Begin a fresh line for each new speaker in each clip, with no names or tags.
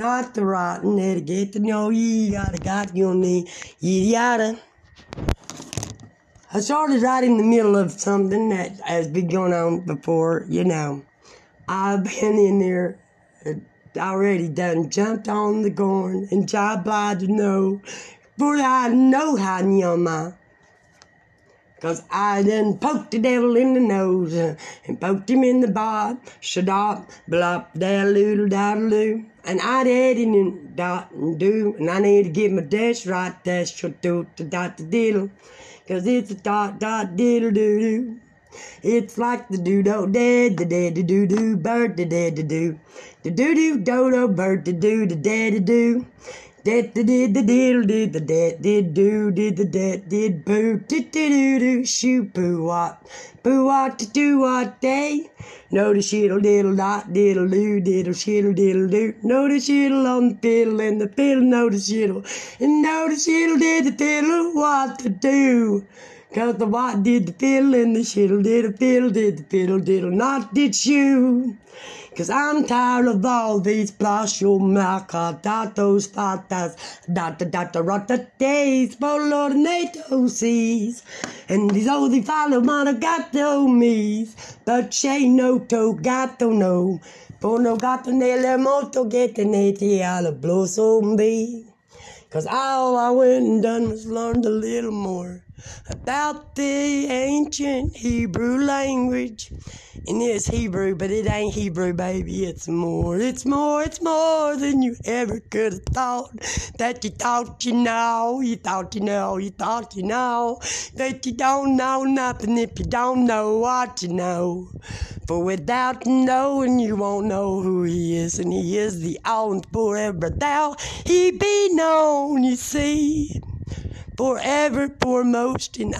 not the rotten, to get to know you, gotta got your name, yada yada. I started right in the middle of something that has been going on before, you know. I've been in there uh, already done jumped on the corn and tried to know, for I know how I. Cause I done poked the devil in the nose uh, and poked him in the butt. Shadop, blop, daddle daddle And I did it and dot and do. And I need to get my dash right, dash, shut do, dot, the diddle. Cause it's a dot, dot, diddle, doo, doo. It's like the dodo dead, the dead, the doo doo, bird, the dead, the doo. The doo doo, dodo, bird, the doo, the dead, the doo. Did the did the diddle did the dead did do did the dead did boo did do do do shoo poo what boo what to do what day no the shiddle diddle dot diddle do diddle shiddle diddle do no the shiddle on the fiddle and the fiddle no the shiddle and no the shiddle did the fiddle what to do Cause the what did the fiddle and the shiddle did the fiddle did the fiddle diddle not did you. Cause I'm tired of all these plasho macadatos fatas data data rata days for NATO seas and these oldie follow monogato me's. But she no to gato no. For no gato nelle moto get the nati alla blow zombie Cause all I went and done was learned a little more about the ancient Hebrew language. And it's Hebrew, but it ain't Hebrew, baby. It's more, it's more, it's more than you ever could have thought. That you thought you know, you thought you know, you thought you know. That you don't know nothing if you don't know what you know. For without knowing, you won't know who he is, and he is the all forever thou he be known, you see forever foremost and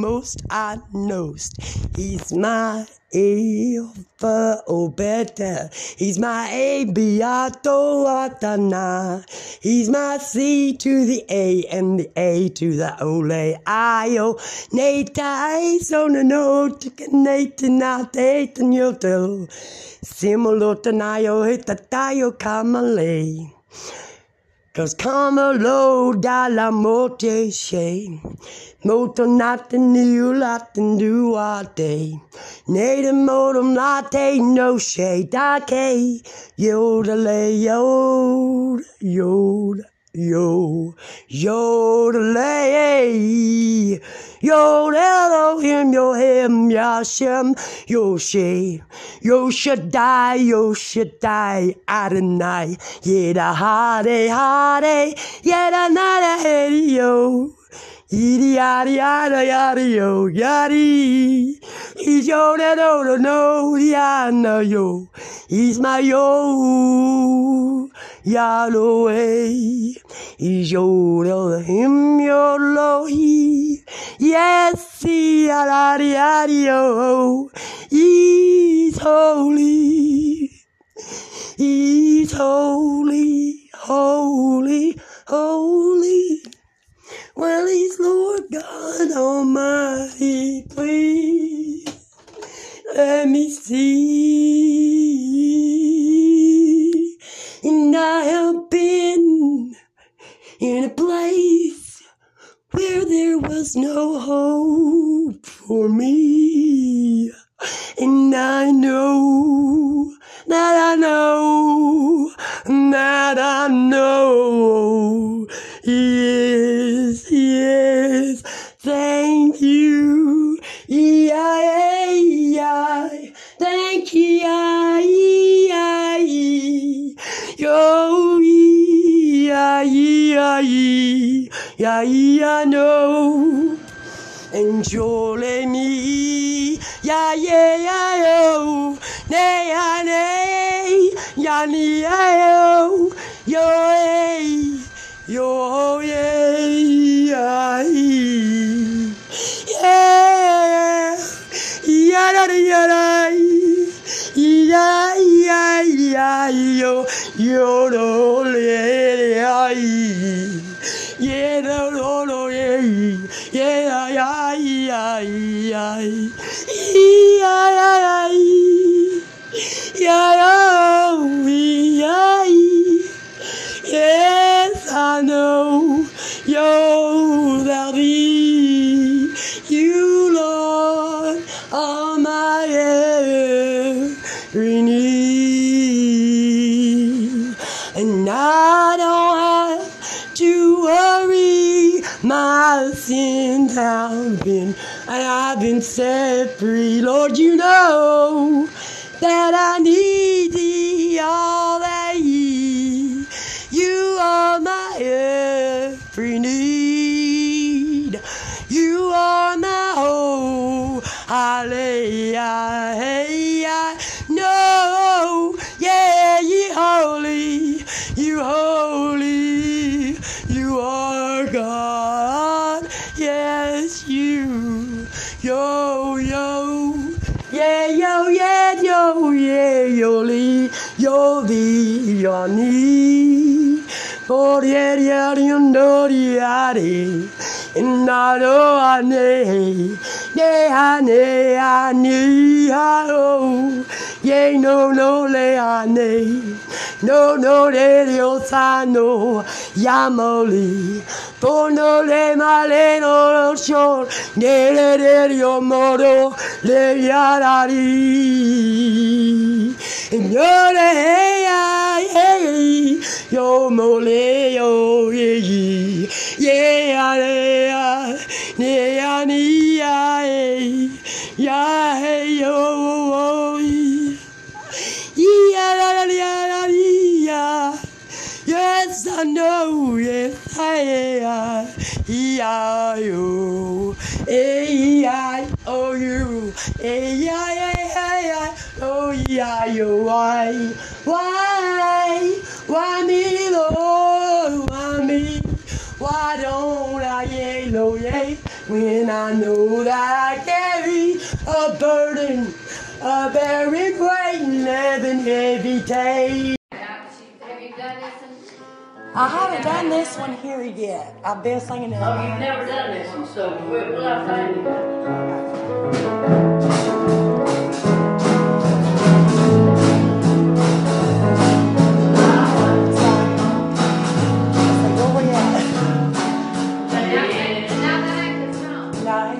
most I knowst. He's my Alpha Obeta. He's my A Beato Atana. He's my C to the A and the A to the Ole Io. Nata so no no tikanate nate and yoto. Simulotanayo hitatayo kamale. Cause come a low la morte shay Motor nothing new laten new a day Nee de modem latte no shade. Dake Yodelay yod yod yo, yo yodelay, yodel Elohim, Yohim, Yashem, Yoshe, Yoshaddai, Yoshaddai, Adonai, Yedahade, Hade, eh, eh. Yedanada, eh, Yo. Yiddy yada yada yada yo yaddy. He's yo that no no no no yo. He's my yo. Yahweh. He's yo him yo lohi. Yes, he yada yada yo. He's holy. He's holy, holy, holy. Well, he's Lord God Almighty. Please let me see. And I have been in a place where there was no hope for me. Know. Yeah, you holy. You holy. You are God. Yes, you. Yo, yo. Yeah, yo, yeah, yo, yeah, yo, lee, yo, lee, yo, nee. For yeah, yeah, you know, yeah, and I know I need, yeah, I need, I need, I know, yeah, no, no, le, I need, no, no, le, Dios, know, yamoli, for no, le, ma, le, no, no, sure, ne, le, le, yo, moro, le, ya, and yo, le, ay, yo, mo, le, yo, yeah, yeah, yeah, yeah, yeah, yeah, yeah, yo, yeah, la, la, la, la. Yes, I know, yes, I am. E-I-O, A-E-I-O-U, A-I-A-I-O, E-I-O, why, why, why me, Lord, why me? Why don't I yellow yay when I know that I carry a burden, a very great and heavy, heavy day?
Have you done this? In-
I haven't done this one here yet. I've been singing it.
Oh, you've never done this one, so we'll, we'll have to.
Where we at?
Now,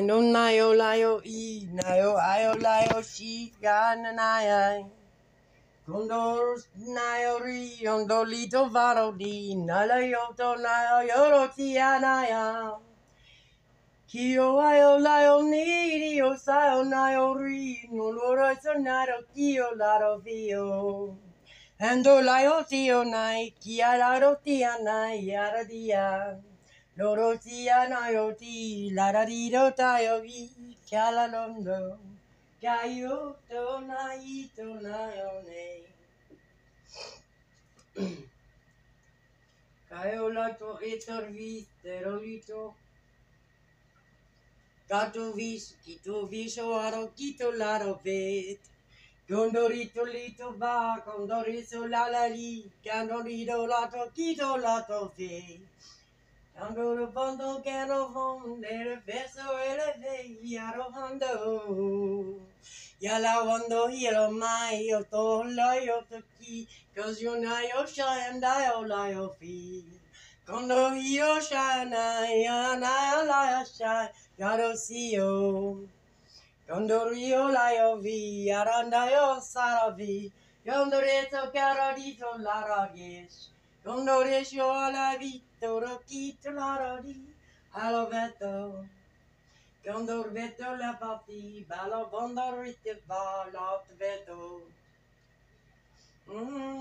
Nino nio lio e nio io lio she gana nai. Condors nio ri on dolito varo di nala yoto nio yoro tianaya. Kio io lio niri o sao nio ri no loro sonaro kio laro vio. Ando lio tio nai kia laro tianai yara dia. Dorothea Nayoti, Larariro Tayogi, Kyalalondo, Gayo Tonaito Nayone. Kaiolato etorvis, terolito, Katovis, kitoviso aro, kitolaro vet. Condorito lito va, condorito la la li, candorito lato, kitolato vet. Tango fondo quiero poner beso el villaro fondo. Ya la wando hielo mai yo to layo to ki cause you na yo shy and I oh, o layo fi. Kondo yo shy na ya na layo shy yaro si yo. Kondo yo layo vi aranda yo saravi. Yondore to caro dito laragesh. Comme nos régions, la chi quitte la rodi, allo vetto. Quando vetto la parti, ballo banda rite va l'ot vetto. Mm-hmm.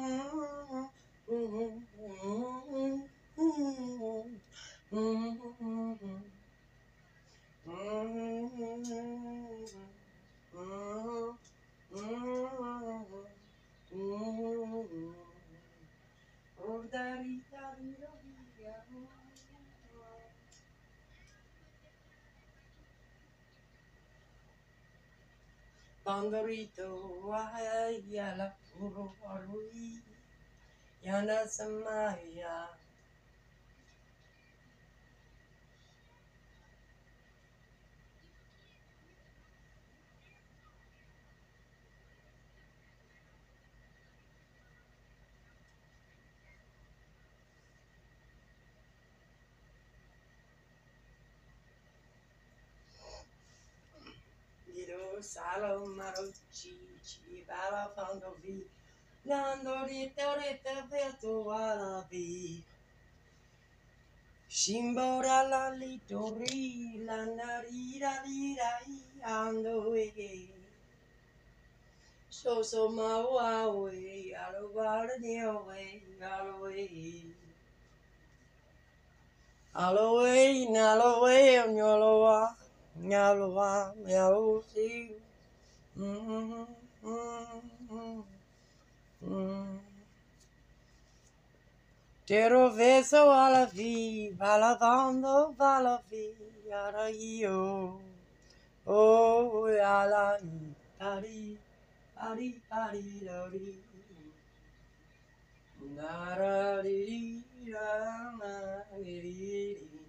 Bangarito wahaya la puro harui yana samaya. Salo marochi, chi bala fondo vi, nando rito rito veto wala vi. Shimbora la litori, la narira lira ando ege. So so ma wa we, alo wala neo we, alo we. Alo we, nalo we, nyolo wa, minha lua, minha luz. Hum, hum, hum, Tero vi, balavando, balavi, ara io. Oh, ala, pari, pari, pari, lori. Nara, li, li, la, na, li, li, li.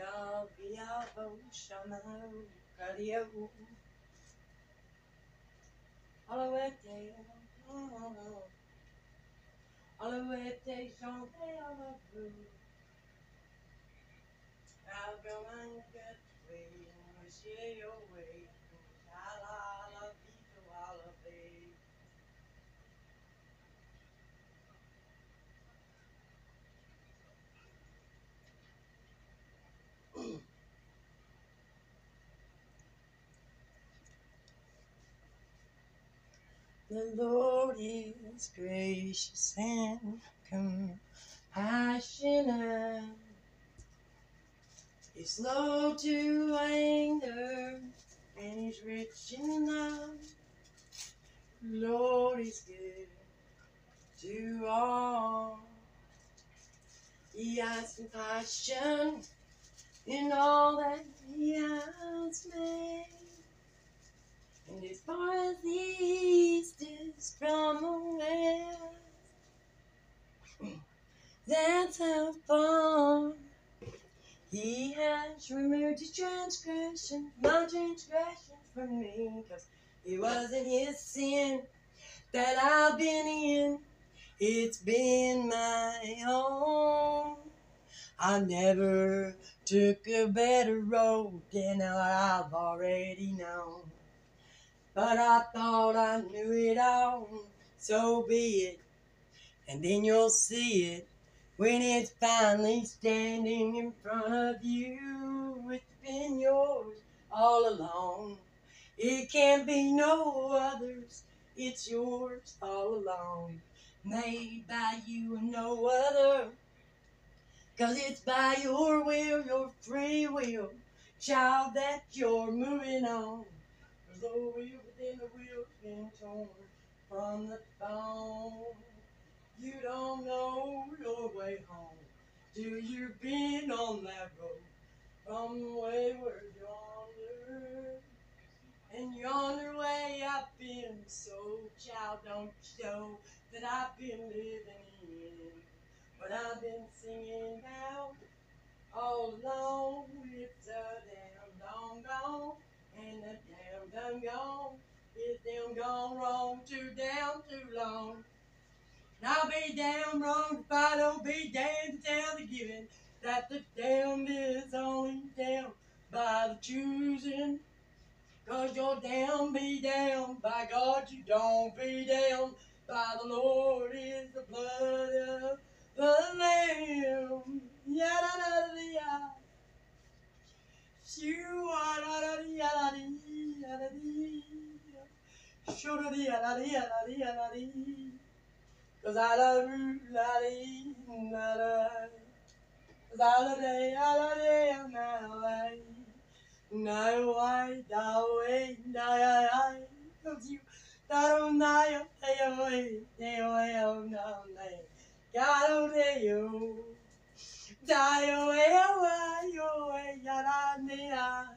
I'll go Yavyavushana Karyavu Alavete Alavete Jante Alavu Abramangatwe your Yahweh The Lord is gracious and compassionate. He's slow to anger and he's rich in love. Lord is good to all. He has compassion in all that he has made. And as far as the east is from the west, that's how far he has removed his transgression, my transgression from me. Cause it wasn't his sin that I've been in, it's been my own. I never took a better road than I've already known. But I thought I knew it all, so be it. And then you'll see it when it's finally standing in front of you. It's been yours all along. It can't be no others, it's yours all along. Made by you and no other. Cause it's by your will, your free will, child, that you're moving on. The wheel within the wheel's been torn from the bone. You don't know your way home till you've been on that road from wayward yonder. And yonder way I've been so, child, don't show that I've been living in. But I've been singing now all along. It's a damn dong gone, and the damn done gone. It's them gone wrong, too damn too long. And I'll be damn wrong if I don't be damned to tell the giving that the damned is only damned by the choosing. Cause you're down, be down, by God you don't be down, by the Lord is the blood of the Lamb. Yada da da da. Shoo ah da da dee yada dee. Shoo da dee yada dee yada dee yada dee. Cause I love you, la dee la da. Cause I love you, la dee la da. No way, no way, no way, cause you don't know, no way, no way, no way. God only you. Die away, away, away, yada,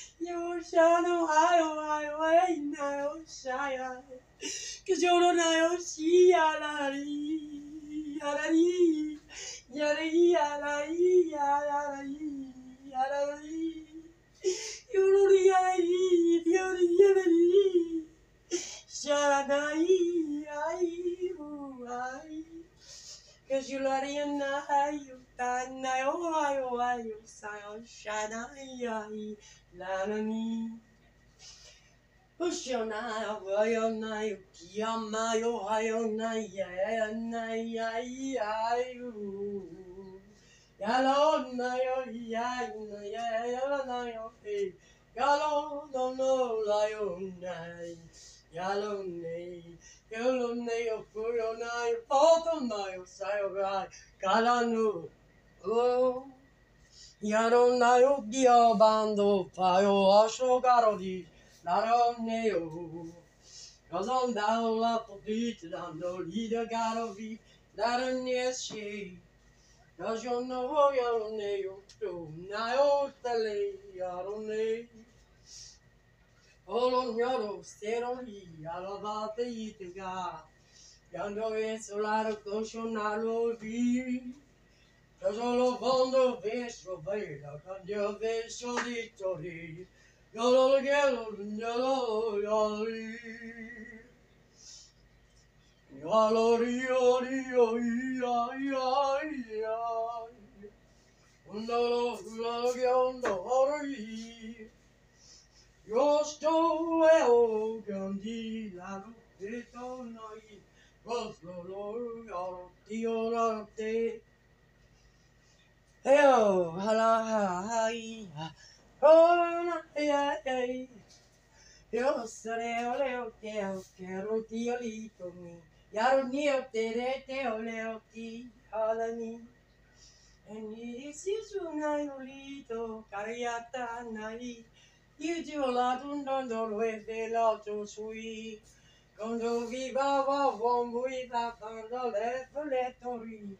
ai, oh, ai, you sayo, shanai, ai, lanani. Ushionai, Wayonai, Kiyamai, Ohayonai, Yayanai, Yai, Yayu. Yalonai, Yayana, Yayanai, Hey, Yalon, no, no, Lionai. Yalonai, Yalonai, Fuyonai, Fotonai, Sayorai, Kalanu. Oh. Yalonai, Diabando, Fayo, Ashogarodi. 나름내요 여성 다운 라 Gözyalarına hayırdan ayo ayo ayo sayo şanayayı lanani. Ushona ayo nayo kiyamayo ayo nayo nayo ayo. Yalo nayo yayo nayo nayo hey. Yalo no no layo nayo. you're lonely you're lonely if you're not alone i'm by your side of the lonely oh you're gonna be a band of fire i'm gonna be a band of fire i'm gonna be a band of fire those aren't bad loves to be tired i'm not afraid to go to bed i don't need a scared cause you know you're lonely too lonely Olonyorosserohi alabate yitiga. Yando es solaro koshonalo vi. Solo fondo veso vela candio veso dittori. Yolo gelo yolo yoli. Yolo rio rio ia ia ia. Undolo undolo gelo ori río, río, ya, ya, ya. No lo, lo quiero, no rí. Yo estoy o candila, no te tonai. Vos lo lo, yo tío lo te. Hey, hala, ha, hi, ha. Oh, yeah, yeah. Yo saré ole o te o quiero ti olito mi. Yaro ni o te re te ole o ti hala ni. En su na olito cariata nai. You do a lot on don don with the lot to sweet. Quando viva va von vui la tanda le foletori.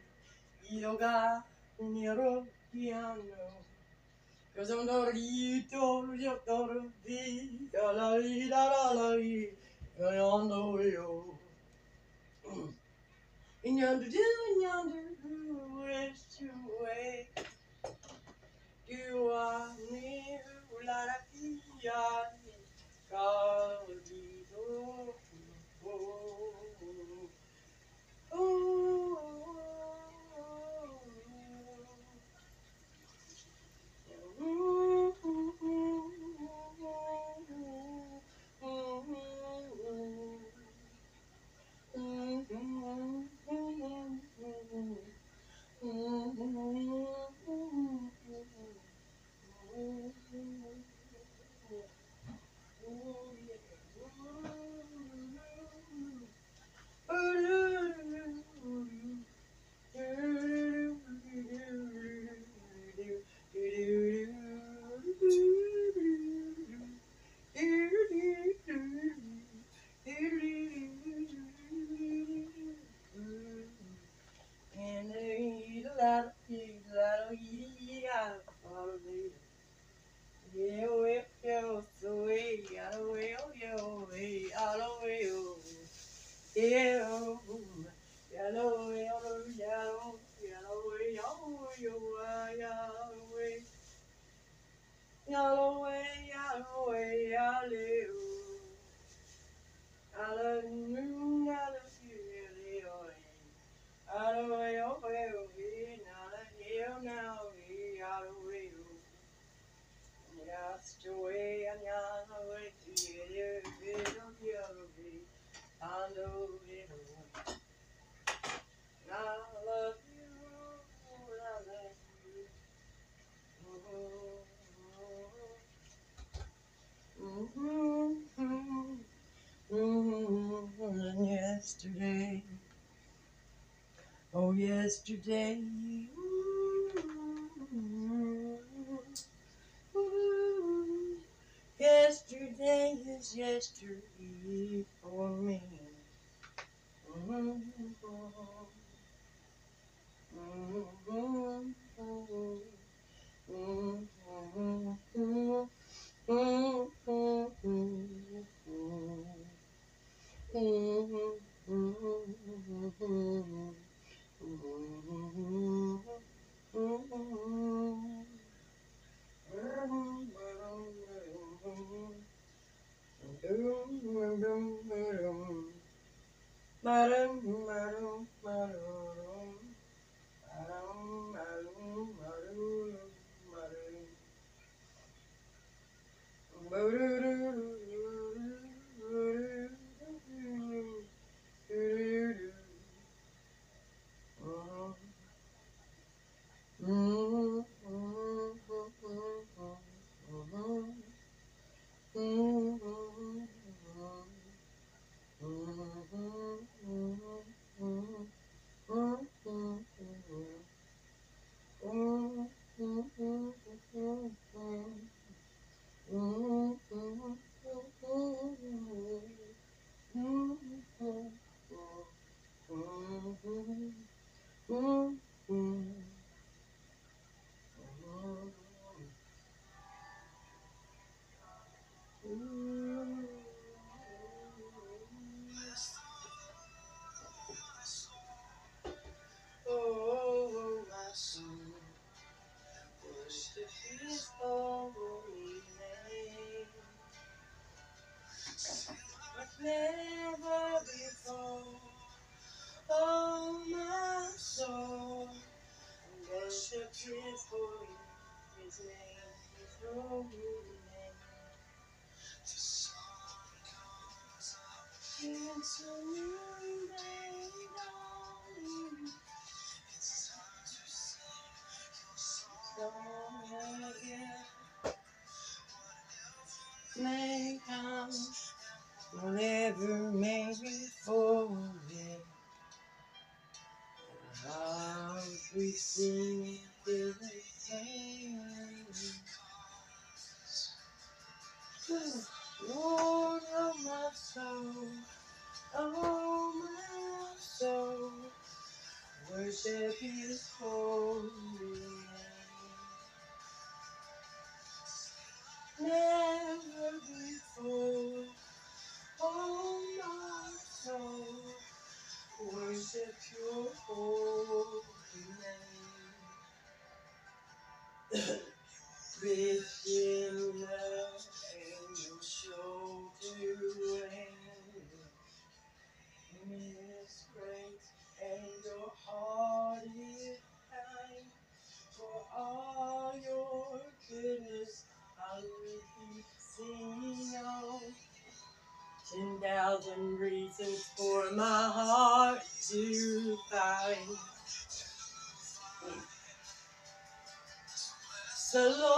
Io ga nero piano. Cause I'm not you told you told me la la la la la on the oh. In yonder do in yonder do is to way. You are near la Caldido. And they eat a lot pigs, a lot of eating out of it. Yeah, well, yo, so way, out of way, oh, yo, way, out of way, oh. Yeah, oh, yellow yellow, yellow yellow. Yellow way, yellow way, yellow. Hallelujah, yesterday, oh, yesterday. Ooh, Yesterday is yesterday may come, whatever may befall it. Till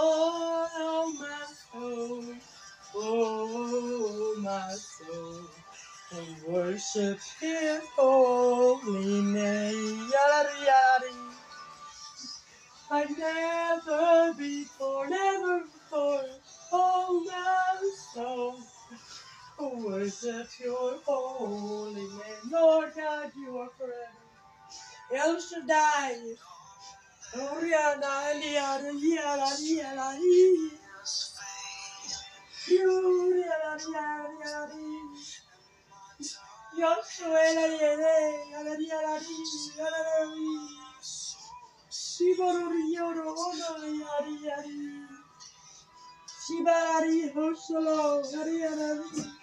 oh my soul, oh my soul, and worship His holy name. Yada yada. I never before, never before, oh my soul, worship Your holy name. Lord God, You are forever. El Shaddai. Yala, Yala, Yala, Yala, Yoshua, Yala, Yala, Yala, Yala, Shiboro, Yoro, Ono, Yari, Yari, Shibari, Hosholo, Yari, Yari,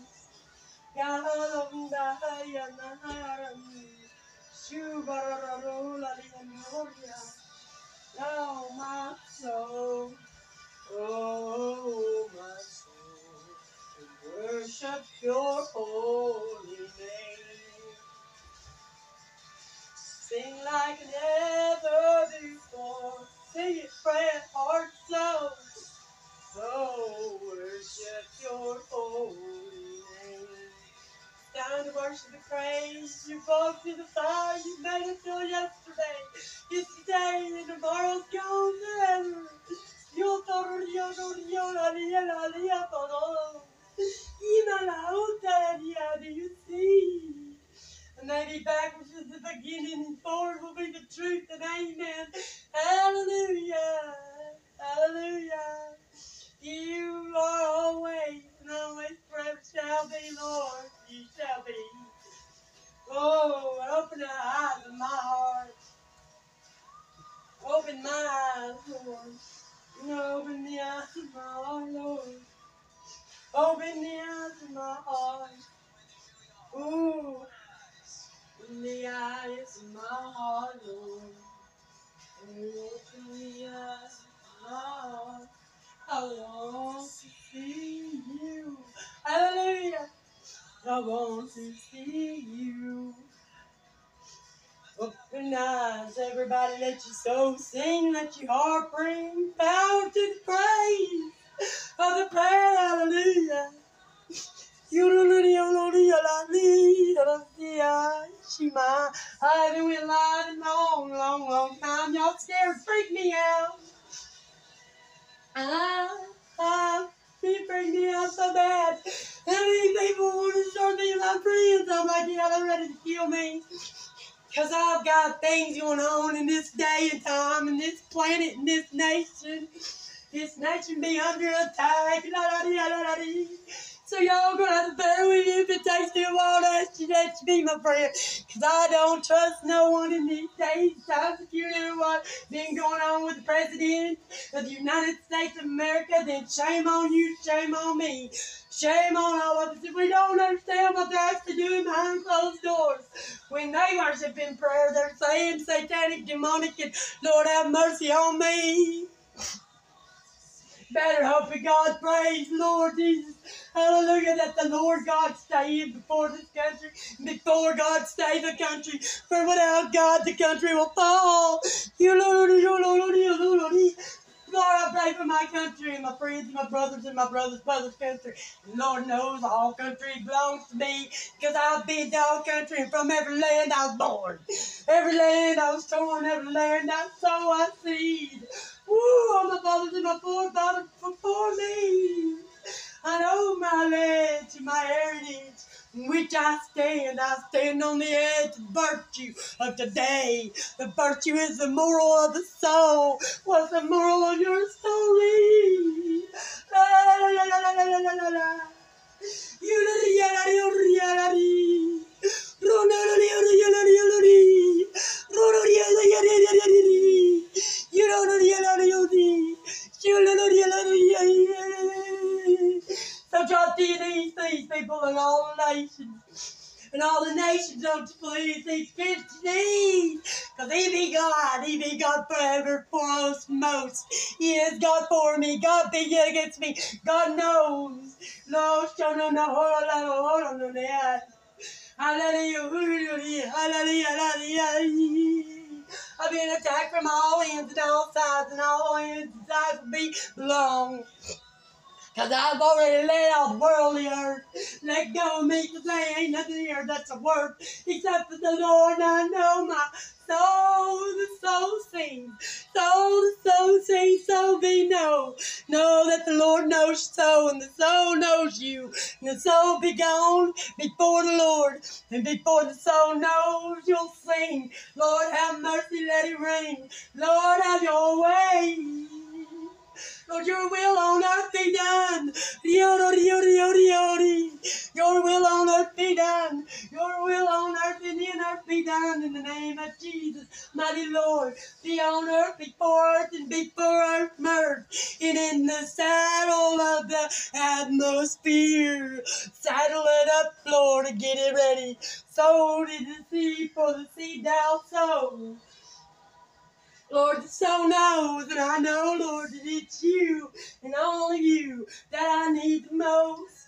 hallelujah. Oh, my soul. Oh, my soul, worship your holy name. Sing like never before. Sing it, heart, worship your holy name. Down to worship the praise. You brought through the fire. You made it till everybody, let your soul sing, let your heart bring power to the praise of the prayer, hallelujah. I've been with a long, long, long time. Y'all scared, freak me out. I, I, it freaked me out so bad. How many people want to start being my friends? I'm like, yeah, they're ready to kill me. Because I've got things going on in this day and time, and this planet, and this nation. This nation be under attack. La, la, la. So y'all gonna have to bear with me if it takes me a while to ask you that you be my friend. Cause I don't trust no one in these days. Time security and what been going on with the president of the United States of America, then shame on you, shame on me. Shame on all of us if we don't understand what they're actually doing behind closed doors. When they worship in prayer, they're saying satanic, demonic, and Lord have mercy on me. Better hope in God's praise, Lord Jesus. Hallelujah, that the Lord God stay before this country, before God stay the country. For without God, the country will fall. You, Lord, you, Lord, you, Lord. Lord, I pray for my country and my friends and my brothers and my brothers' brothers' country. Lord knows all country belongs to me because I've been to all country and from every land I was born. Every land I was torn, every land I sow I seed. Woo, all my fathers and my forefathers before me. I know my land and my heritage, which I stand. I stand on the edge of virtue of today. The virtue is the moral of the soul. What's the moral of your story? La la la la la la la la la la. You don't know the LRUD. You don't know the LRUD. So trust the these people in all the nations. And all the nations don't please these 50 knees. Because he be God. He be God forever, foremost, most. He is God for me. God be against me. God knows. No, show no, no, hold on, hold on, hold on, Hallelujah, hallelujah, hallelujah. I've been attacked from all ends and all sides, and all ends and sides be long. Cause I've already laid off worldly earth. Let go of me, cause there ain't nothing here that's a worth except for the Lord. I know my soul, the soul sings. Soul, the soul sings, so be know. Know that the Lord knows soul, and the soul knows you. And the soul be gone before the Lord. And before the soul knows, you'll sing. Lord, have mercy, let it rain. Lord, have your way. Lord, your will on earth be done. Your will on earth be done. Your will on earth and in earth be done in the name of Jesus, mighty Lord. Be on earth before earth and before earth merged. And in the saddle of the atmosphere. Saddle it up, Lord, and get it ready. Sold in the sea for the seed thou sow. Lord, the soul knows, and I know, Lord, that it's you and only you that I need the most.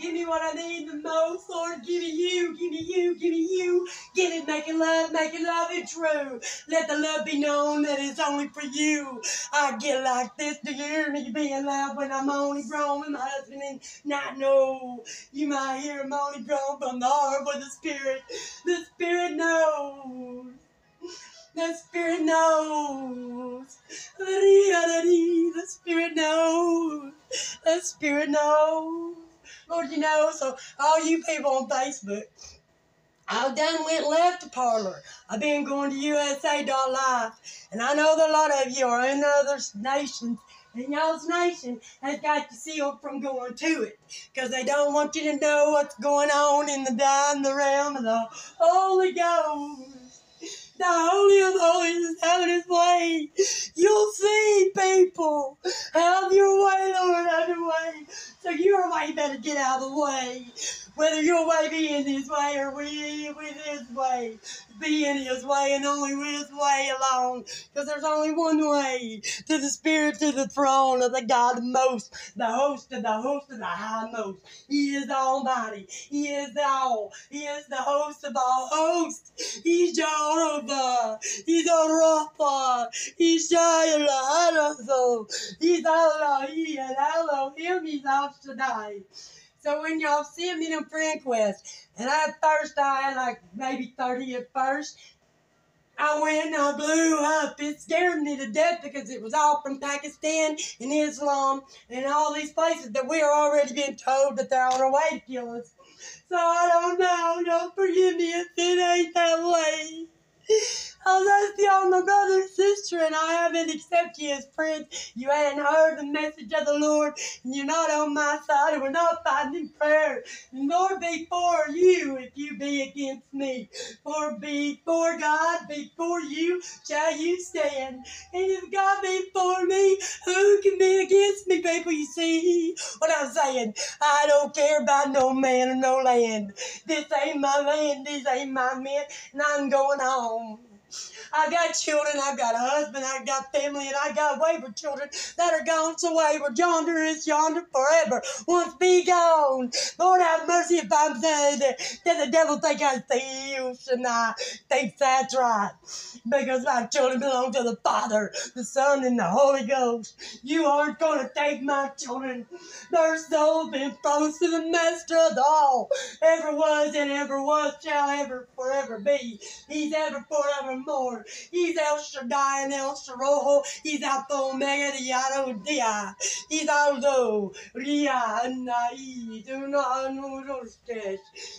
Give me what I need the most, Lord. Give me you, give me you, give me you. Give it, make it love, make it love it true. Let the love be known that it's only for you. I get like this to hear me being loud when I'm only grown with my husband and not know. You might hear him only grown from the heart, but the spirit, the spirit knows. The Spirit knows. The Spirit knows. The Spirit knows. Lord, you know, so all you people on Facebook, I done went left the parlor. I've been going to USA.live, and I know that a lot of you are in other nations, and y'all's nation has got you sealed from going to it, because they don't want you to know what's going on in the in the realm of the Holy Ghost. The Holy of Holies is having his way. You'll see, people. Have your way, Lord, have your way. So your way better get out of the way. Whether your way be in his way or we with his way. Be in his way and only with his way alone. Because there's only one way to the spirit, to the throne of the God most, the host of the host of the high most. He is the Almighty. He is the all. He is the host of all hosts. He's Jehovah. He's Rapha. He's Jireh. He's Allah. He and Elohim. He's Al Shaddai. So when y'all see me in a friend quest, and at first I had like maybe 30 at first, I went and I blew up. It scared me to death because it was all from Pakistan and Islam and all these places that we are already being told that they're on their way to kill us. So I don't know. Y'all forgive me if it ain't that way. Oh, that's the only brother and sister, and I haven't accepted you as friends. You hadn't heard the message of the Lord, and you're not on my side, and we're not fighting prayer. The Lord be for you if you be against me. For be for God, before you, shall you stand. And if God be for me, who can be against me, people? You see what I'm saying? I don't care about no man or no land. This ain't my land, this ain't my men, and I'm going home. I got children, I've got a husband, I've got family, and I got wayward children that are gone so wayward. Yonder is yonder forever. Once be gone. Lord have mercy if I'm saying that, the devil think I see you, and I think that's right. Because my children belong to the Father, the Son, and the Holy Ghost. You aren't going to take my children. Their soul been promised to the Master of all. Ever was and ever was, shall ever forever be. He's ever forevermore. He's El Shaddai and El Sharoho. He's Alpha Omega, the Dia. He's Aldo, Ria, Nai, Duna, Nurostes.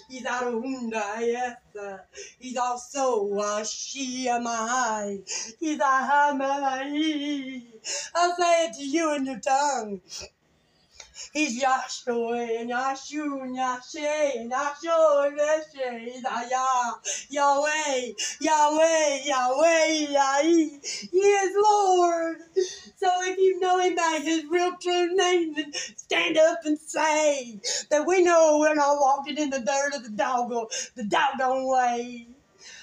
He's Arunda, yes. He's also Ashia Mahai. He's Ahamai. I'll say it to you in your tongue. He's Yahshua Yahshua Yahshua Yahshua Yahshua. Yahweh, Yahweh, Yahweh, Yahweh. He is Lord. So if you know him by his real true name, then stand up and say that we know we're not walking in the dirt of the doggo, the doggone way.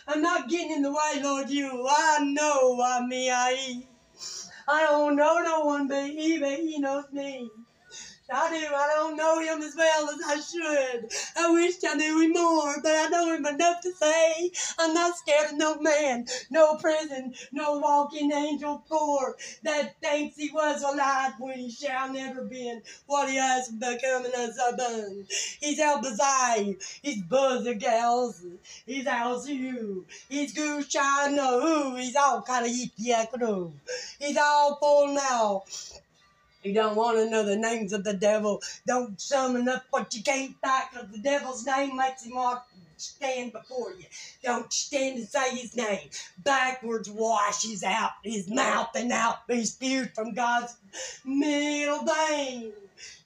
I'm not getting in the way, Lord, you. I know I'm me, I. I don't know no one but he, but he knows me. I do. I don't know him as well as I should. I wish I knew him more, but I know him enough to say I'm not scared of no man, no prison, no walking angel poor that thinks he was alive when he shall never been what he has become in a zubun. He's El Bazai, he's Buzzer Gals, he's Alzu, he's Gushano, he's all kind of Yikiakro. He's all full now. You don't want to know the names of the devil. Don't summon up what you can't back, because the devil's name makes him to stand before you. Don't stand and say his name. Backwards washes out his mouth and out he spewed from God's middle vein.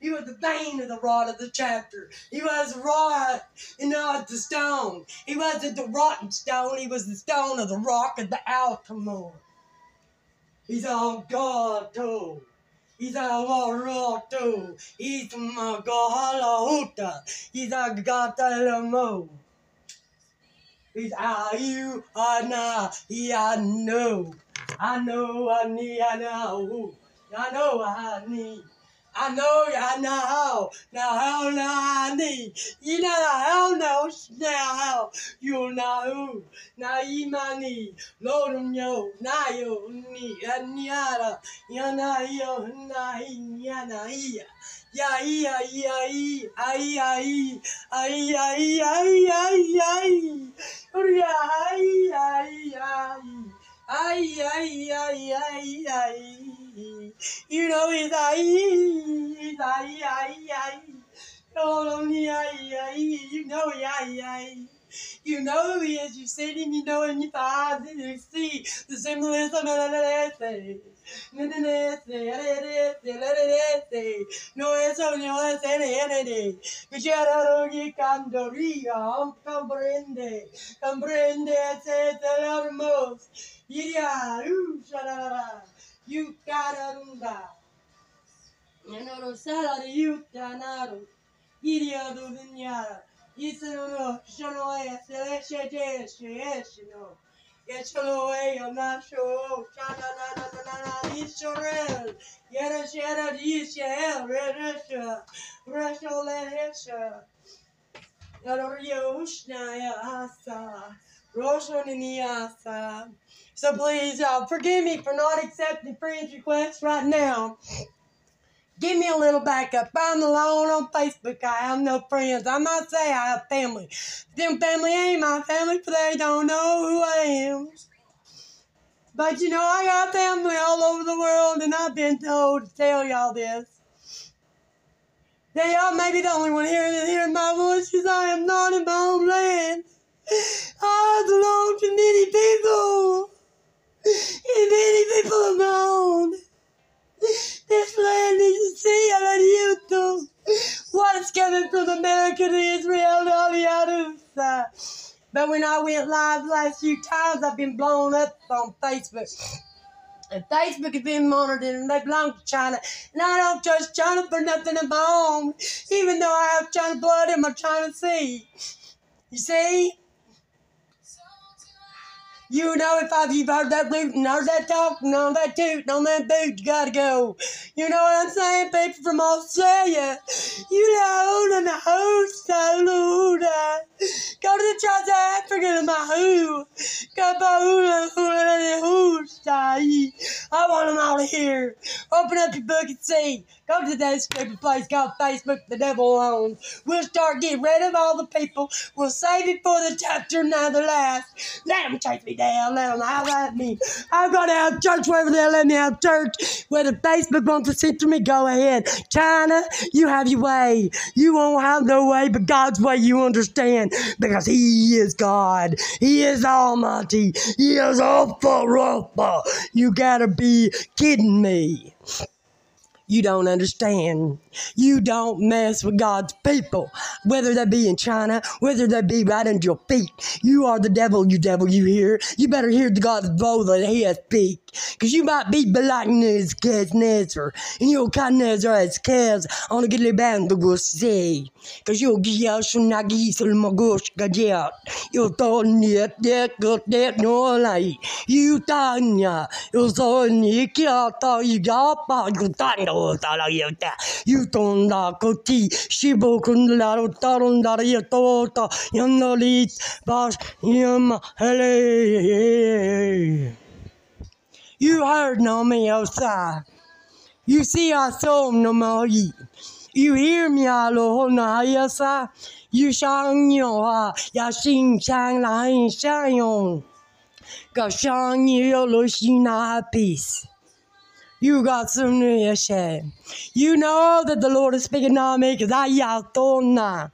He was the vein of the rod of the chapter. He was the rod and not the stone. He wasn't the rotten stone. He was the stone of the rock of the Altamore. He's on God too. He's a a Gahalahuta. He's a Gatalamo. He's a you, I know, he, I know. I know, I need, I know. I know, I need. I know, I know how. Now, how now I need. You know how knows now how. You know who. Now, you money. Lord, yo. Now, you need. And yada. Yana, yo. Na, ya. Ya, ya, ya, ya. Ay, ay. Ay, ay, ay, ay, ay. Ya, ay, ay, ay. Ay, ay, ay, ay, ay. You know he's ay, he's ay, ay, ay. Oh, only ay, ay. You know he ay, ay. You know he is. You see him, you know him, you find him, you see the symbolism of the No eso no es NND. Cuchara y candoría, comprende, comprende, ese es el hermoso. Iria, uh, shalala, you cararunda. Nenoro sala de you tanaro. Iria do vinyara. Isano no, shono e, seleshe je, she, no. Yes, hello, hey, I'm not sure. Shana, na, So please uh, forgive me for not accepting friends' requests right now. Give me a little backup. I'm alone on Facebook. I have no friends. I might say I have family. Them family ain't my family, for they don't know who I am. But you know, I got family all over the world, and I've been told to tell y'all this. That y'all may be the only one hearing, hearing my voice, because I am not in my homeland. land. I belong to many people. And many people alone. This land needs to see I let you do what is coming from America to Israel and all the others. Uh, but when I went live last few times, I've been blown up on Facebook. And Facebook has been monitored and they belong to China. And I don't trust China for nothing of my own, even though I have China blood in my China seed. You see? You know, if I've you've heard that root and heard that talk and all that toot and all that boot, you gotta go. You know what I'm saying? People from Australia, you know, and the host, Lord. Go to the tribes of Africa to my who. To hula hula. I want them to hear. Open up your book and see. Go to that stupid place called Facebook, the devil owns. We'll start getting rid of all the people. We'll save it for the chapter, now the last. Let them chase me down. Let them holler at me. I'm going to have church wherever they let me have church. Whether Facebook wants to censor me, go ahead. China, you have your way. You won't have no way, but God's way you understand. Because He is God. He is Almighty. He is Alpha Rapha. You gotta be kidding me. You don't understand. You don't mess with God's people, whether they be in China, whether they be right under your feet. You are the devil, you devil, you hear. You better hear the God's voice that he has speak. Cause you might be Nebuchadnezzar, and you'll Nebuchadnezzar as cares on a gilly band to go say. Cause you'll get out some nagis or magosh gajet. You'll got that, no light. You tanya, you'll ni kiata, you got pa, you tala oh, yota. You koti, shibo yatota, yam, hele. You heard no me outside. You see I saw no more. You hear me alo na yasa. You shang yo ha ya xing chang la shang yong. Ga shang yo lo xi na peace. You got some new shame. You know that the Lord is speaking me because I yatona.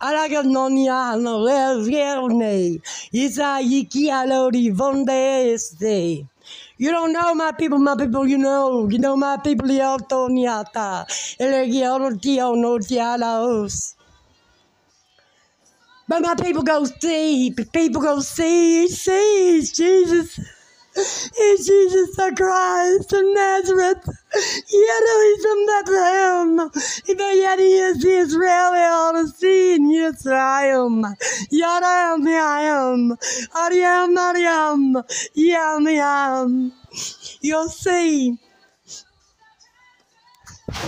Alaga nonia no leverne. Isa yiki alori vonde este. You don't know my people, my people, you know. You know my people, Yaltoniata. Elegiano Tio no Tialaos. But my people go see, people go see, see, Jesus. It's Jesus the Christ of Nazareth. Yet he's from Bethlehem. But yet he is the Israeli on the scene. Yes, I am. Yet I am, I am. I am, I am. Yam, yam. You'll see.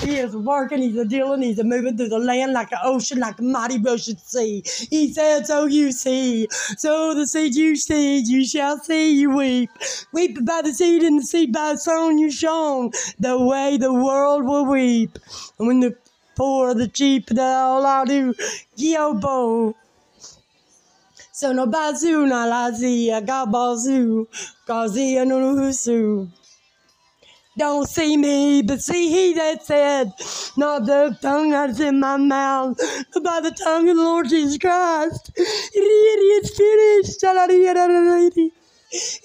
He is working, he's a dealing, he's a moving through the land like an ocean, like a mighty rushing sea. He said, So you see, so the seed you seed, you shall see, you weep. Weep by the seed and the seed by the sown you shown, the way the world will weep. And when the poor, the cheap, the all I do, Giobo. So no bazu na lazi, a gabazu, gazi anunusu. Don't see me, but see he that said, Not the tongue that's in my mouth, but by the tongue of the Lord Jesus Christ. It's finished. It's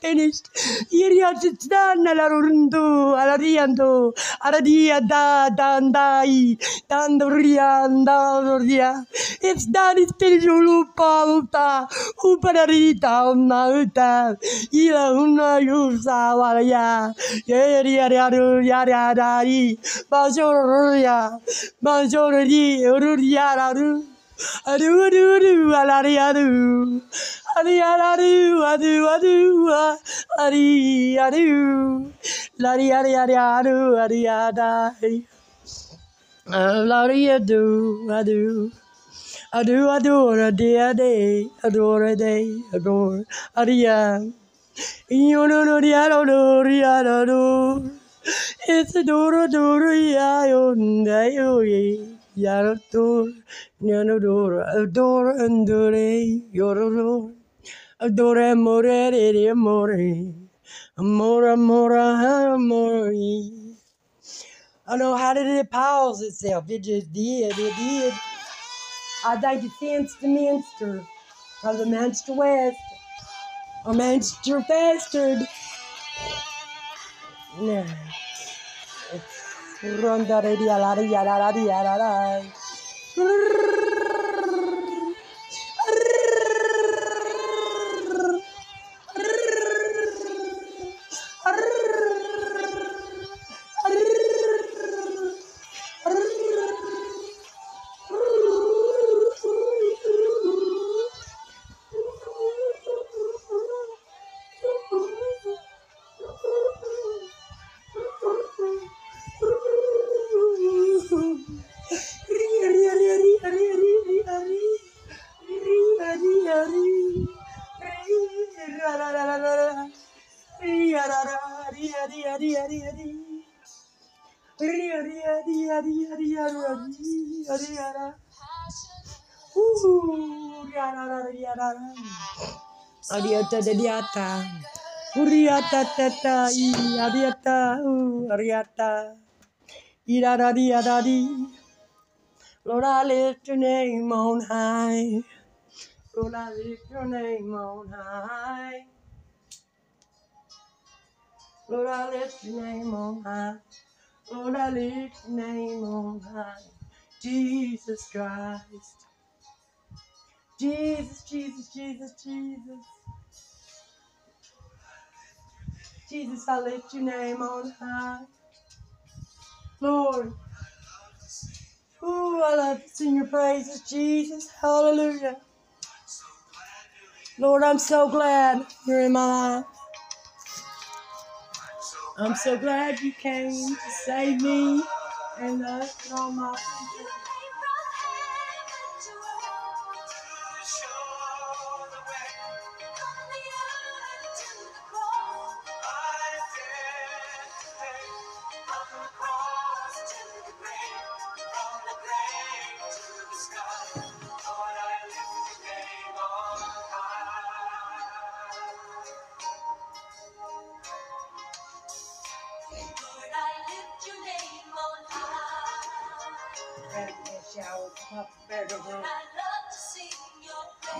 finished. It's done. Alarundo, alariando, aradia da dandai, dandorianda, It's done. It's finished. Ulupa uta, upanarita unauta, ila una yusa waraya, yari yari yari yari yari, bajoria, bajori, ururiararu. Adu adu adu alari adu. Adi adu adu adu adi adu lari adi adi adu adi adai lari adu adu adu adore adi adi adore adi adore adia Yono no diaro no diaro no It's adore adore ya yon da you're door, you're door, adore and dore, you're door, adore more, more, more. I know how did it pause itself? It just did. It did. I thank it sends the Minster of the Manchester West a Manchester Bastard. No. Ronda de día, la día, la la la Oh, ariata dediata. Uriata tata ariata ariata. Irarariarari. Lord, I lift your name on high. Lord, I lift your name on high. Lord, I lift your name on high. Lord, I lift your name on high. Jesus Christ. Jesus, Jesus, Jesus, Jesus. Jesus, I lift your name on high. Lord. Ooh, I love to sing your praises, Jesus. Hallelujah. Lord, I'm so glad you're in my life. I'm so glad you came to save me and us and all my people.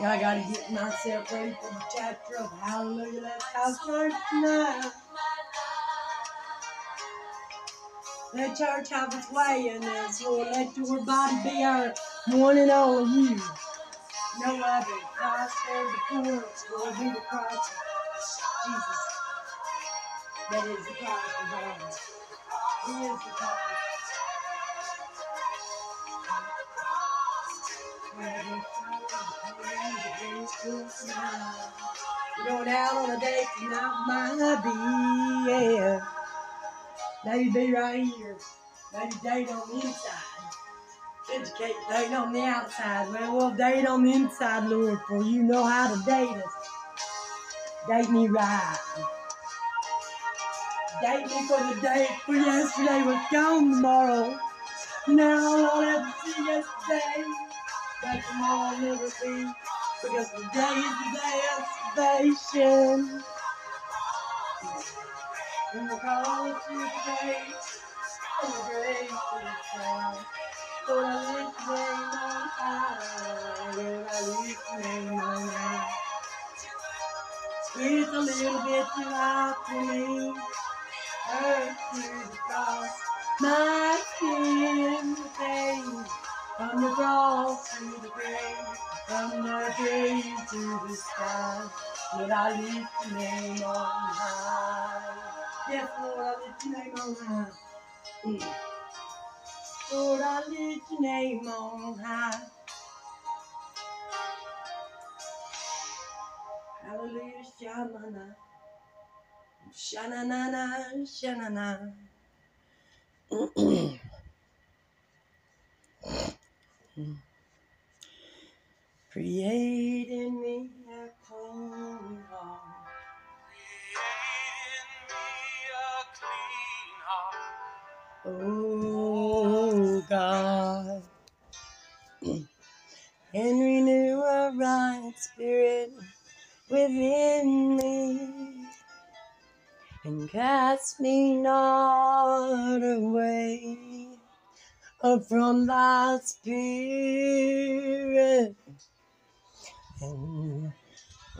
I gotta get myself ready for the chapter of Hallelujah. Let's have church tonight. Let church have its way in this, Lord. Let your body be our one and all of you. No other. Christ bear the poor, Lord, be the Christ. Jesus. That is the Christ of God. He is the Christ. Going out on a date tonight, might be, yeah. Maybe be right here. Maybe date on the inside. Educate, date on the outside. Well, we'll date on the inside, Lord, for you know how to date us. Date me right. Date me for the date for yesterday was gone tomorrow. Now I won't to see yesterday. But tomorrow will never be. Because today is the day of salvation. And we're calling to the grace. And the grace the sound. Lord, I lift your name on. Lord, I lift your name on. It's a little bit too hard for me. Earth to the cross. My sin pain. From the cross to the grave. From the grave to the sky. Lord, I lift your name on high. Yes, Lord, I lift your name on high. Mm. Lord, I lift your name on high. Hallelujah, shanana. Shanana, shanana. Create in me a clean heart. Oh God, and renew a right spirit within me, and cast me not away.
From thy spirit and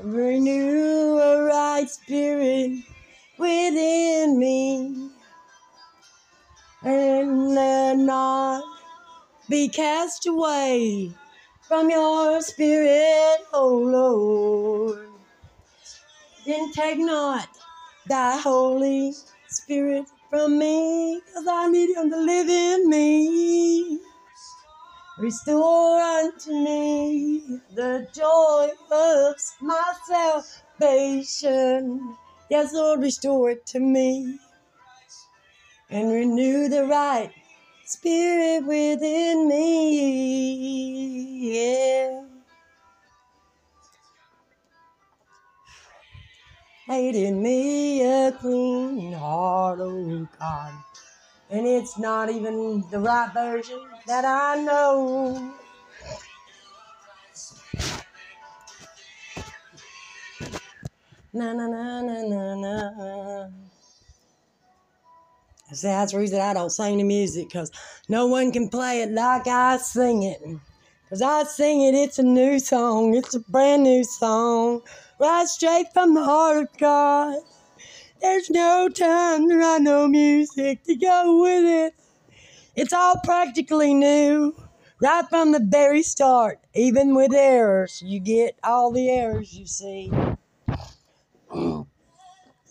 renew a right spirit within me and let not be cast away from your spirit, O Lord. Then take not thy Holy Spirit from me, cause I need him to live in me. Restore unto me the joy of my salvation. Yes, Lord, restore it to me. And renew the right spirit within me. Yeah. In me a clean heart, oh God. And it's not even the right version that I know. Na na na na na na. That's the reason I don't sing the music, because no one can play it like I sing it. Because I sing it, it's a new song, it's a brand new song, right straight from the heart of God. There's no time to write no music to go with it. It's all practically new, right from the very start, even with errors. You get all the errors you see.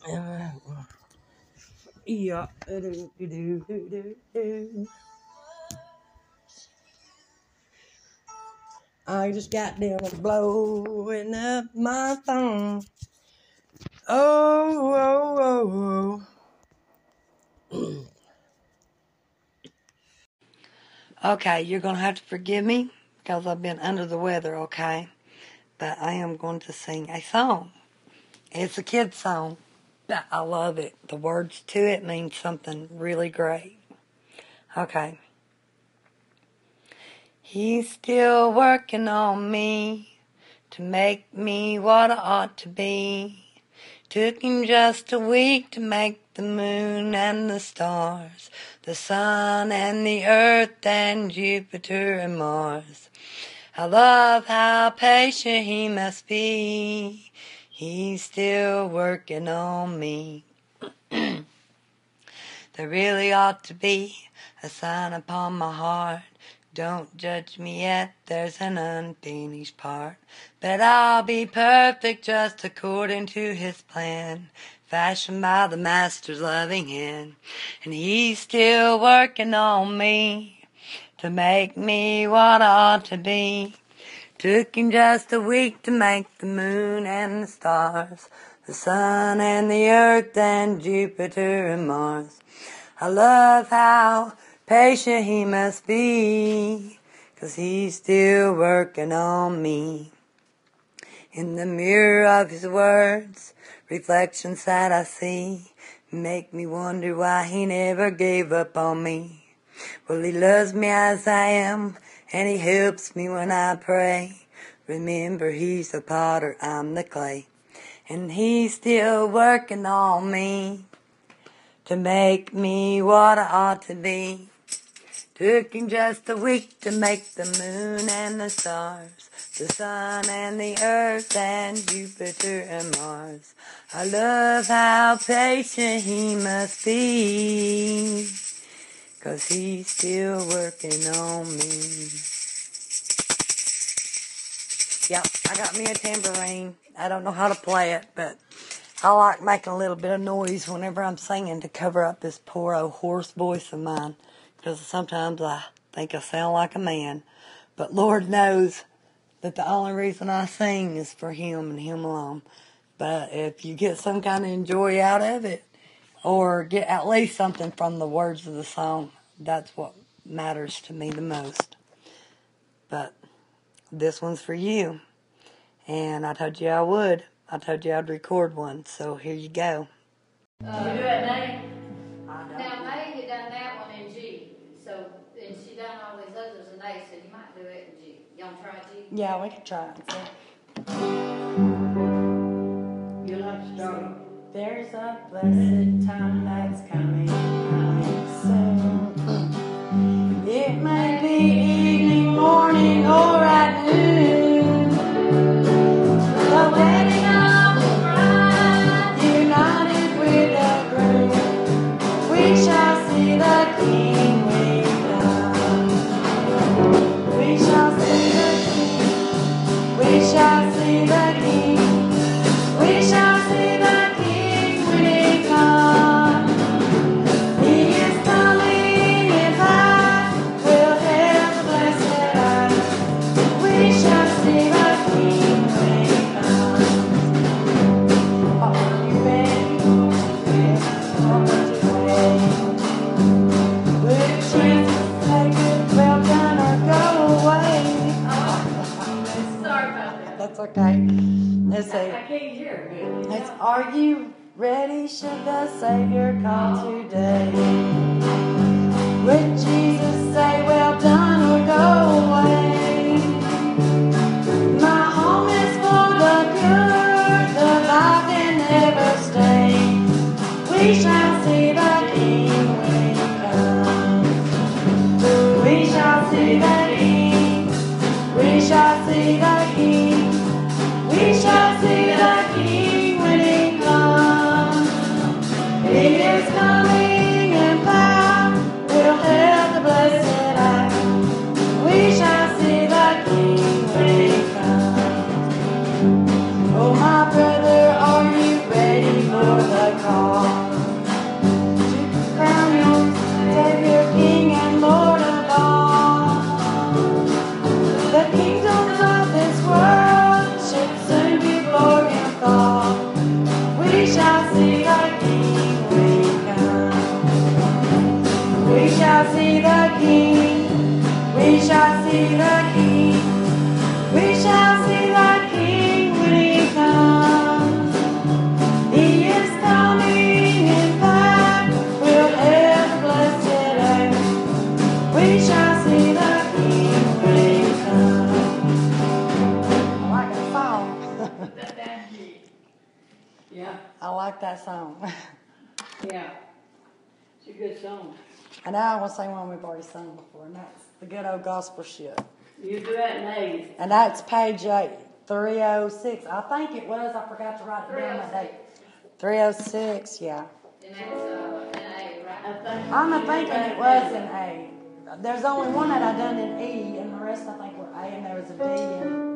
Yeah. I just got down and blowing up my phone. Oh, oh, oh, oh. okay, you're going to have to forgive me because I've been under the weather, okay? But I am going to sing a song. It's a kid's song. but I love it. The words to it mean something really great. Okay. He's still working on me to make me what I ought to be. Took him just a week to make the moon and the stars, the sun and the earth and Jupiter and Mars. I love how patient he must be. He's still working on me. there really ought to be a sign upon my heart. Don't judge me yet, there's an unfinished part. But I'll be perfect just according to his plan. Fashioned by the master's loving hand. And he's still working on me to make me what I ought to be. Took him just a week to make the moon and the stars, the sun and the earth and Jupiter and Mars. I love how patient he must be, 'cause he's still working on me. In the mirror of his words, reflections that I see make me wonder why he never gave up on me. Well, he loves me as I am, and he helps me when I pray. Remember, he's the potter, I'm the clay, and he's still working on me to make me what I ought to be. Him just a week to make the moon and the stars, the sun and the earth and Jupiter and Mars. I love how patient he must be. Cause he's still working on me. Yep, I got me a tambourine. I don't know how to play it, but I like making a little bit of noise whenever I'm singing to cover up this poor old hoarse voice of mine. Because sometimes I think I sound like a man. But Lord knows that the only reason I sing is for Him and Him alone. But if you get some kind of joy out of it, or get at least something from the words of the song. That's what matters to me the most. But this one's for you. And I told you I would. I told you I'd record one, so here you go.
Can we do it now?
want try it, too?
Yeah, we could try it.
You like strong.
There's a blessed time that's coming, coming soon. It
might be evening, morning, or We shall see the King when He comes. He is coming in power. We'll ever bless earth. We shall see the King when He comes. I like that song.
yeah.
I like that song.
yeah. It's a good song.
I know I want to sing one we've already sung before, and that's the good old gospel shit.
You do it,
And that's page eight, 306. I think it was. I forgot to write it down that date. 306, yeah.
And that's uh, an A, right?
I'm a thinking it was an A. There's only one that I done in E, and the rest I think were A, and there was a D in
it.